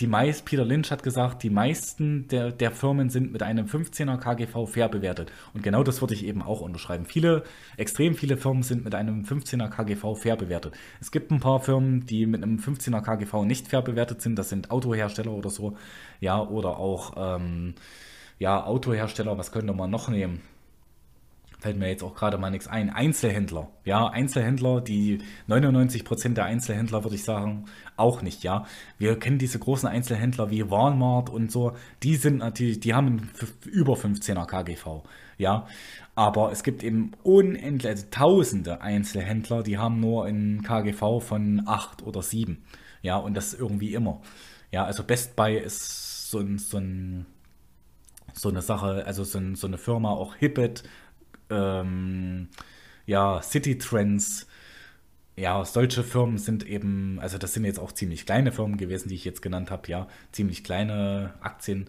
Speaker 1: die meist, Peter Lynch hat gesagt, die meisten der, der Firmen sind mit einem 15er KGV fair bewertet. Und genau das würde ich eben auch unterschreiben. Viele, extrem viele Firmen sind mit einem 15er KGV fair bewertet. Es gibt ein paar Firmen, die mit einem 15er KGV nicht fair bewertet sind. Das sind Autohersteller oder so. Ja, oder auch ähm, ja, Autohersteller, was könnte man noch nehmen? Fällt mir jetzt auch gerade mal nichts ein. Einzelhändler, ja, Einzelhändler, die 99% der Einzelhändler, würde ich sagen, auch nicht, ja. Wir kennen diese großen Einzelhändler wie Walmart und so, die sind natürlich, die haben über 15er KGV, ja. Aber es gibt eben unendlich, also tausende Einzelhändler, die haben nur ein KGV von 8 oder 7, ja, und das irgendwie immer. Ja, also Best Buy ist so ein, so ein so eine Sache, also so, ein, so eine Firma, auch Hibbet, ähm, ja, City Trends, ja, solche Firmen sind eben, also das sind jetzt auch ziemlich kleine Firmen gewesen, die ich jetzt genannt habe, ja, ziemlich kleine Aktien,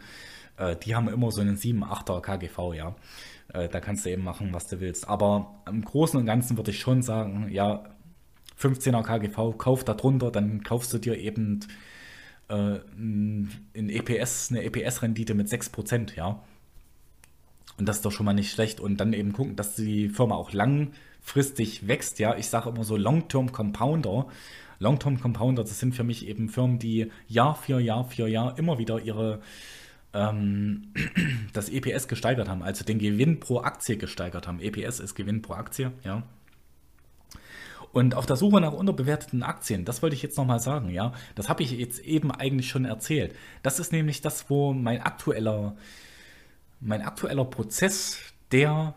Speaker 1: äh, die haben immer so einen 7, 8er KGV, ja. Äh, da kannst du eben machen, was du willst. Aber im Großen und Ganzen würde ich schon sagen, ja, 15er KGV, kauf da drunter, dann kaufst du dir eben äh, in EPS, eine EPS-Rendite mit 6%, ja. Und das ist doch schon mal nicht schlecht. Und dann eben gucken, dass die Firma auch langfristig wächst. Ja, ich sage immer so Long-Term Compounder. Long-Term Compounder, das sind für mich eben Firmen, die Jahr für Jahr für Jahr immer wieder ihre ähm, *clears throat* das EPS gesteigert haben, also den Gewinn pro Aktie gesteigert haben. EPS ist Gewinn pro Aktie, ja. Und auf der Suche nach unterbewerteten Aktien, das wollte ich jetzt nochmal sagen, ja, das habe ich jetzt eben eigentlich schon erzählt. Das ist nämlich das, wo mein aktueller mein aktueller Prozess, der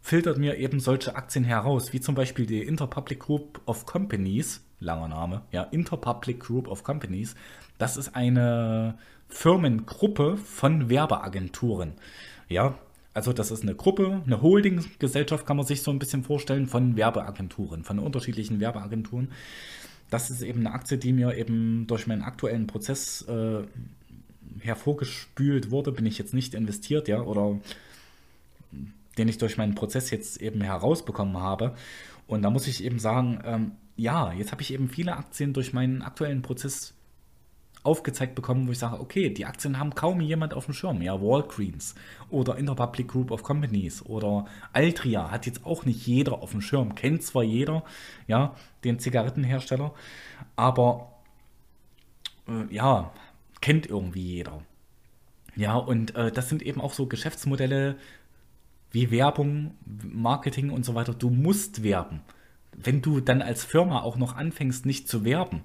Speaker 1: filtert mir eben solche Aktien heraus, wie zum Beispiel die Interpublic Group of Companies, langer Name, ja, Interpublic Group of Companies. Das ist eine Firmengruppe von Werbeagenturen. Ja, also das ist eine Gruppe, eine Holdinggesellschaft kann man sich so ein bisschen vorstellen von Werbeagenturen, von unterschiedlichen Werbeagenturen. Das ist eben eine Aktie, die mir eben durch meinen aktuellen Prozess äh, hervorgespült wurde, bin ich jetzt nicht investiert, ja, oder den ich durch meinen Prozess jetzt eben herausbekommen habe. Und da muss ich eben sagen, ähm, ja, jetzt habe ich eben viele Aktien durch meinen aktuellen Prozess aufgezeigt bekommen, wo ich sage, okay, die Aktien haben kaum jemand auf dem Schirm. Ja, Walgreens oder Interpublic Group of Companies oder Altria hat jetzt auch nicht jeder auf dem Schirm. Kennt zwar jeder, ja, den Zigarettenhersteller, aber äh, ja, kennt irgendwie jeder. Ja, und äh, das sind eben auch so Geschäftsmodelle wie Werbung, Marketing und so weiter. Du musst werben. Wenn du dann als Firma auch noch anfängst, nicht zu werben,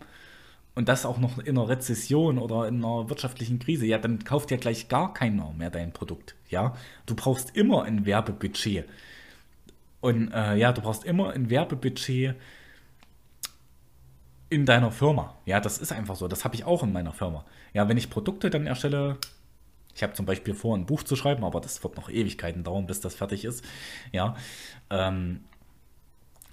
Speaker 1: und das auch noch in einer Rezession oder in einer wirtschaftlichen Krise, ja, dann kauft ja gleich gar keiner mehr dein Produkt. Ja, du brauchst immer ein Werbebudget. Und äh, ja, du brauchst immer ein Werbebudget, in deiner Firma. Ja, das ist einfach so. Das habe ich auch in meiner Firma. Ja, wenn ich Produkte dann erstelle, ich habe zum Beispiel vor, ein Buch zu schreiben, aber das wird noch Ewigkeiten dauern, bis das fertig ist. Ja, ähm,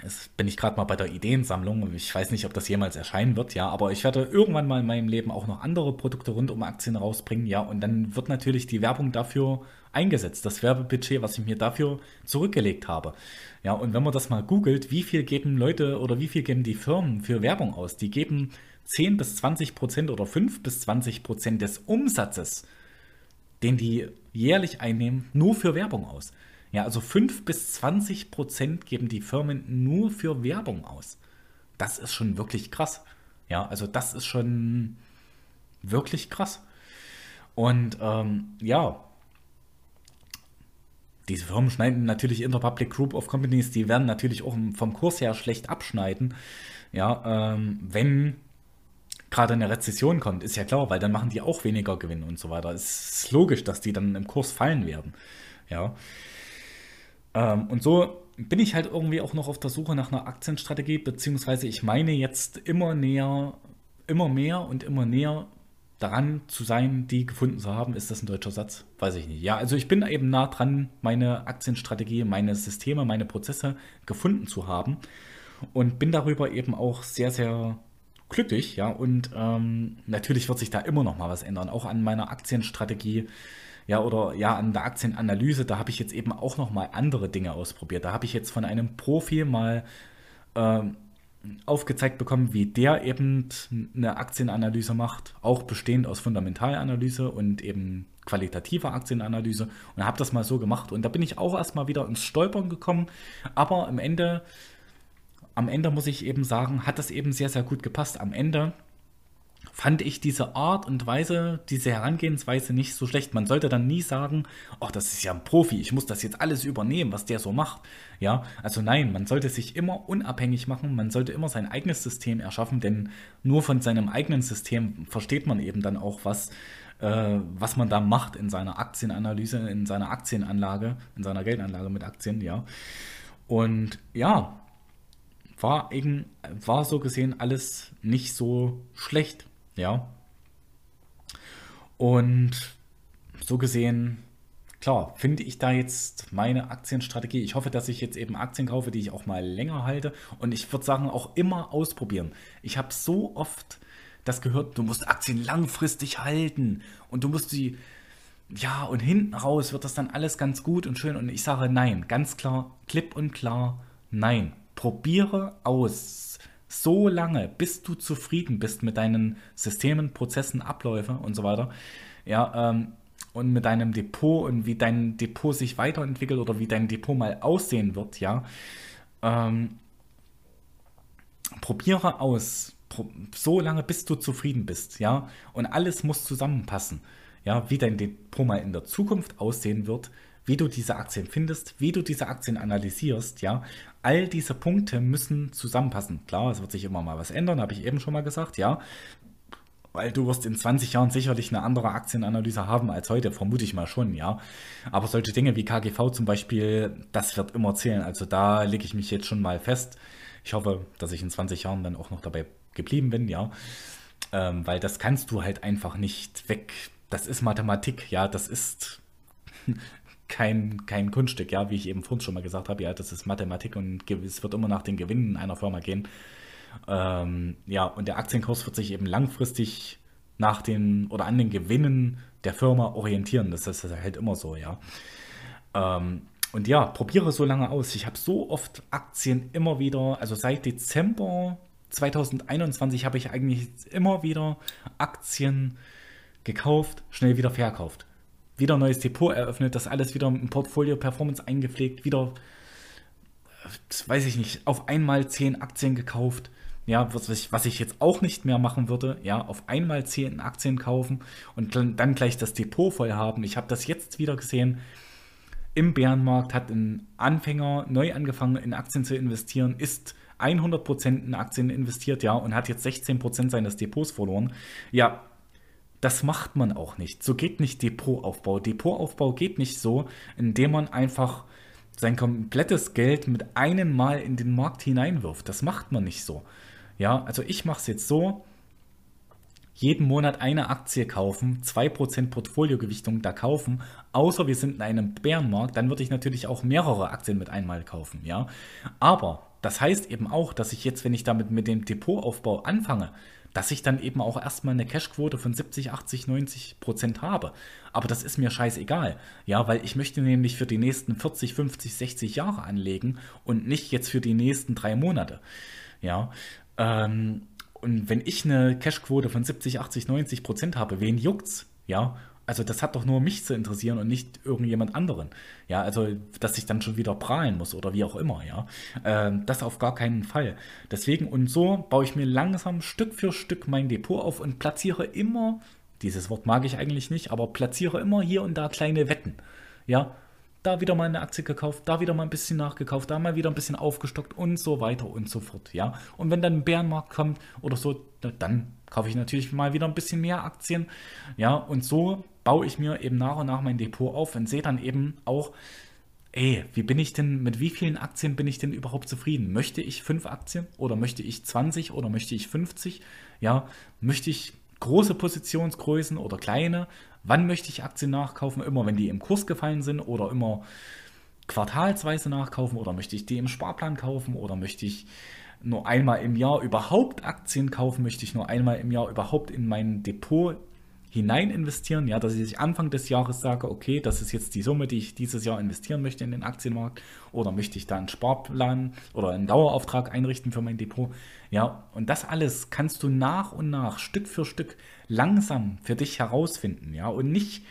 Speaker 1: Jetzt bin ich gerade mal bei der Ideensammlung. Ich weiß nicht, ob das jemals erscheinen wird, ja, aber ich werde irgendwann mal in meinem Leben auch noch andere Produkte rund um Aktien rausbringen, ja, und dann wird natürlich die Werbung dafür eingesetzt, das Werbebudget, was ich mir dafür zurückgelegt habe. Ja, und wenn man das mal googelt, wie viel geben Leute oder wie viel geben die Firmen für Werbung aus? Die geben 10 bis 20 Prozent oder 5 bis 20 Prozent des Umsatzes, den die jährlich einnehmen, nur für Werbung aus. Ja, also 5 bis 20 Prozent geben die Firmen nur für Werbung aus. Das ist schon wirklich krass. Ja, also das ist schon wirklich krass. Und ähm, ja, diese Firmen schneiden natürlich Interpublic Group of Companies, die werden natürlich auch vom Kurs her schlecht abschneiden. Ja, ähm, wenn gerade eine Rezession kommt, ist ja klar, weil dann machen die auch weniger Gewinn und so weiter. Es ist logisch, dass die dann im Kurs fallen werden. Ja. Ähm, und so bin ich halt irgendwie auch noch auf der Suche nach einer Aktienstrategie, beziehungsweise ich meine jetzt immer näher, immer mehr und immer näher daran zu sein, die gefunden zu haben. Ist das ein deutscher Satz? Weiß ich nicht. Ja, also ich bin eben nah dran, meine Aktienstrategie, meine Systeme, meine Prozesse gefunden zu haben und bin darüber eben auch sehr, sehr glücklich. Ja, und ähm, natürlich wird sich da immer noch mal was ändern, auch an meiner Aktienstrategie ja, oder ja, an der Aktienanalyse, da habe ich jetzt eben auch noch mal andere Dinge ausprobiert. Da habe ich jetzt von einem Profi mal äh, aufgezeigt bekommen, wie der eben eine Aktienanalyse macht, auch bestehend aus Fundamentalanalyse und eben qualitativer Aktienanalyse und habe das mal so gemacht und da bin ich auch erstmal wieder ins Stolpern gekommen, aber am Ende am Ende muss ich eben sagen, hat das eben sehr sehr gut gepasst. Am Ende fand ich diese Art und Weise, diese Herangehensweise nicht so schlecht. Man sollte dann nie sagen, oh, das ist ja ein Profi, ich muss das jetzt alles übernehmen, was der so macht. Ja, also nein, man sollte sich immer unabhängig machen, man sollte immer sein eigenes System erschaffen, denn nur von seinem eigenen System versteht man eben dann auch, was, äh, was man da macht in seiner Aktienanalyse, in seiner Aktienanlage, in seiner Geldanlage mit Aktien, ja. Und ja, war eben, war so gesehen alles nicht so schlecht. Ja. Und so gesehen, klar, finde ich da jetzt meine Aktienstrategie. Ich hoffe, dass ich jetzt eben Aktien kaufe, die ich auch mal länger halte. Und ich würde sagen, auch immer ausprobieren. Ich habe so oft das gehört, du musst Aktien langfristig halten und du musst sie, ja, und hinten raus wird das dann alles ganz gut und schön. Und ich sage nein, ganz klar, klipp und klar, nein. Probiere aus so lange, bis du zufrieden bist mit deinen Systemen, Prozessen, Abläufen und so weiter. Ja, ähm, und mit deinem Depot und wie dein Depot sich weiterentwickelt oder wie dein Depot mal aussehen wird, ja. Ähm, probiere aus, so lange, bis du zufrieden bist, ja. Und alles muss zusammenpassen, ja, wie dein Depot mal in der Zukunft aussehen wird, wie du diese Aktien findest, wie du diese Aktien analysierst, ja. All diese Punkte müssen zusammenpassen. Klar, es wird sich immer mal was ändern, habe ich eben schon mal gesagt, ja. Weil du wirst in 20 Jahren sicherlich eine andere Aktienanalyse haben als heute, vermute ich mal schon, ja. Aber solche Dinge wie KGV zum Beispiel, das wird immer zählen. Also da lege ich mich jetzt schon mal fest. Ich hoffe, dass ich in 20 Jahren dann auch noch dabei geblieben bin, ja. Ähm, weil das kannst du halt einfach nicht weg. Das ist Mathematik, ja. Das ist kein, kein Kunststück, ja, wie ich eben vorhin schon mal gesagt habe, ja, das ist Mathematik und es wird immer nach den Gewinnen einer Firma gehen. Ähm, ja, und der Aktienkurs wird sich eben langfristig nach den oder an den Gewinnen der Firma orientieren. Das ist halt immer so, ja. Ähm, und ja, probiere so lange aus. Ich habe so oft Aktien immer wieder, also seit Dezember 2021 habe ich eigentlich immer wieder Aktien gekauft, schnell wieder verkauft wieder ein neues Depot eröffnet, das alles wieder im Portfolio Performance eingepflegt, wieder, weiß ich nicht, auf einmal 10 Aktien gekauft. Ja, was ich, was ich jetzt auch nicht mehr machen würde, ja, auf einmal 10 Aktien kaufen und dann gleich das Depot voll haben. Ich habe das jetzt wieder gesehen. Im Bärenmarkt hat ein Anfänger neu angefangen, in Aktien zu investieren, ist 100% in Aktien investiert, ja, und hat jetzt 16% seines Depots verloren. Ja, das macht man auch nicht. So geht nicht Depotaufbau. Depotaufbau geht nicht so, indem man einfach sein komplettes Geld mit einem Mal in den Markt hineinwirft. Das macht man nicht so. Ja, also ich mache es jetzt so, jeden Monat eine Aktie kaufen, 2% Portfoliogewichtung da kaufen, außer wir sind in einem Bärenmarkt, dann würde ich natürlich auch mehrere Aktien mit einmal kaufen, ja. Aber das heißt eben auch, dass ich jetzt, wenn ich damit mit dem Depotaufbau anfange, dass ich dann eben auch erstmal eine Cashquote von 70, 80, 90 Prozent habe. Aber das ist mir scheißegal. Ja, weil ich möchte nämlich für die nächsten 40, 50, 60 Jahre anlegen und nicht jetzt für die nächsten drei Monate. Ja, ähm, und wenn ich eine Cashquote von 70, 80, 90 Prozent habe, wen juckt's? Ja, also das hat doch nur mich zu interessieren und nicht irgendjemand anderen. Ja, also dass ich dann schon wieder prahlen muss oder wie auch immer, ja. Ähm, das auf gar keinen Fall. Deswegen und so baue ich mir langsam Stück für Stück mein Depot auf und platziere immer, dieses Wort mag ich eigentlich nicht, aber platziere immer hier und da kleine Wetten. Ja, da wieder mal eine Aktie gekauft, da wieder mal ein bisschen nachgekauft, da mal wieder ein bisschen aufgestockt und so weiter und so fort, ja. Und wenn dann ein Bärenmarkt kommt oder so, dann kaufe ich natürlich mal wieder ein bisschen mehr Aktien, ja. Und so baue ich mir eben nach und nach mein Depot auf und sehe dann eben auch, ey, wie bin ich denn, mit wie vielen Aktien bin ich denn überhaupt zufrieden? Möchte ich fünf Aktien oder möchte ich 20 oder möchte ich 50? Ja, möchte ich große Positionsgrößen oder kleine? Wann möchte ich Aktien nachkaufen? Immer wenn die im Kurs gefallen sind oder immer quartalsweise nachkaufen oder möchte ich die im Sparplan kaufen oder möchte ich nur einmal im Jahr überhaupt Aktien kaufen, möchte ich nur einmal im Jahr überhaupt in mein Depot hinein investieren, ja, dass ich Anfang des Jahres sage, okay, das ist jetzt die Summe, die ich dieses Jahr investieren möchte in den Aktienmarkt oder möchte ich da einen Sparplan oder einen Dauerauftrag einrichten für mein Depot, ja, und das alles kannst du nach und nach, Stück für Stück langsam für dich herausfinden, ja, und nicht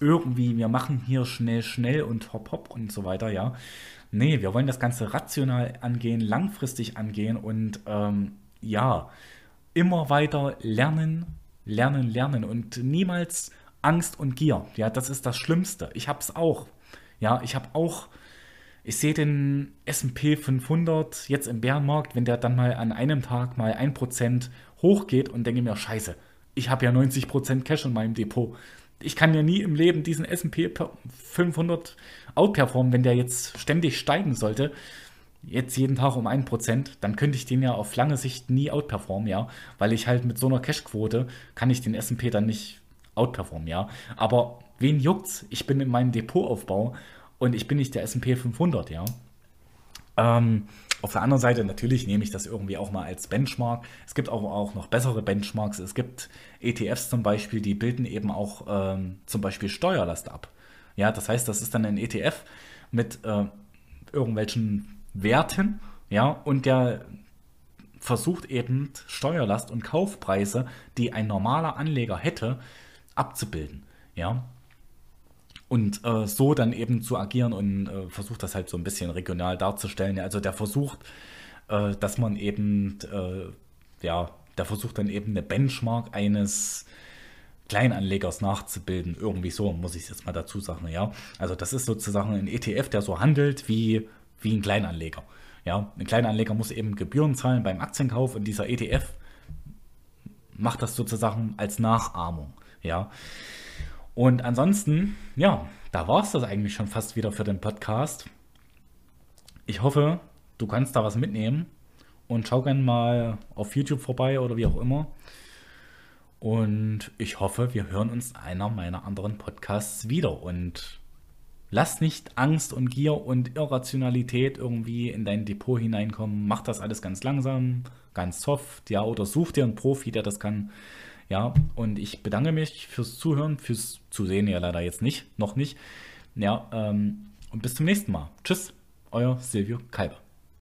Speaker 1: irgendwie, wir machen hier schnell, schnell und hopp, hopp und so weiter, ja. Nee, wir wollen das Ganze rational angehen, langfristig angehen und ähm, ja, immer weiter lernen, lernen, lernen und niemals Angst und Gier. Ja, das ist das Schlimmste. Ich habe es auch. Ja, ich habe auch, ich sehe den S&P 500 jetzt im Bärenmarkt, wenn der dann mal an einem Tag mal 1% hochgeht und denke mir, scheiße, ich habe ja 90% Cash in meinem Depot. Ich kann ja nie im Leben diesen S&P 500 outperformen, wenn der jetzt ständig steigen sollte jetzt jeden Tag um 1%, dann könnte ich den ja auf lange Sicht nie outperformen, ja, weil ich halt mit so einer Cashquote kann ich den S&P dann nicht outperformen, ja. Aber wen juckt's? Ich bin in meinem Depotaufbau und ich bin nicht der S&P 500, ja. Ähm, auf der anderen Seite natürlich nehme ich das irgendwie auch mal als Benchmark. Es gibt auch, auch noch bessere Benchmarks. Es gibt ETFs zum Beispiel, die bilden eben auch ähm, zum Beispiel Steuerlast ab. Ja, das heißt, das ist dann ein ETF mit äh, irgendwelchen Werten, ja, und der versucht eben Steuerlast und Kaufpreise, die ein normaler Anleger hätte, abzubilden, ja. Und äh, so dann eben zu agieren und äh, versucht das halt so ein bisschen regional darzustellen. Also der versucht, äh, dass man eben, äh, ja, der versucht dann eben eine Benchmark eines Kleinanlegers nachzubilden. Irgendwie so, muss ich jetzt mal dazu sagen, ja. Also das ist sozusagen ein ETF, der so handelt wie wie ein Kleinanleger. Ja, ein Kleinanleger muss eben Gebühren zahlen beim Aktienkauf und dieser ETF macht das sozusagen als Nachahmung. Ja. Und ansonsten, ja, da war es das eigentlich schon fast wieder für den Podcast. Ich hoffe, du kannst da was mitnehmen und schau gerne mal auf YouTube vorbei oder wie auch immer. Und ich hoffe, wir hören uns einer meiner anderen Podcasts wieder. Und Lass nicht Angst und Gier und Irrationalität irgendwie in dein Depot hineinkommen. Mach das alles ganz langsam, ganz soft, ja, oder such dir einen Profi, der das kann. Ja, und ich bedanke mich fürs Zuhören, fürs Zusehen ja leider jetzt nicht, noch nicht. Ja, ähm, und bis zum nächsten Mal. Tschüss, euer Silvio Kalber.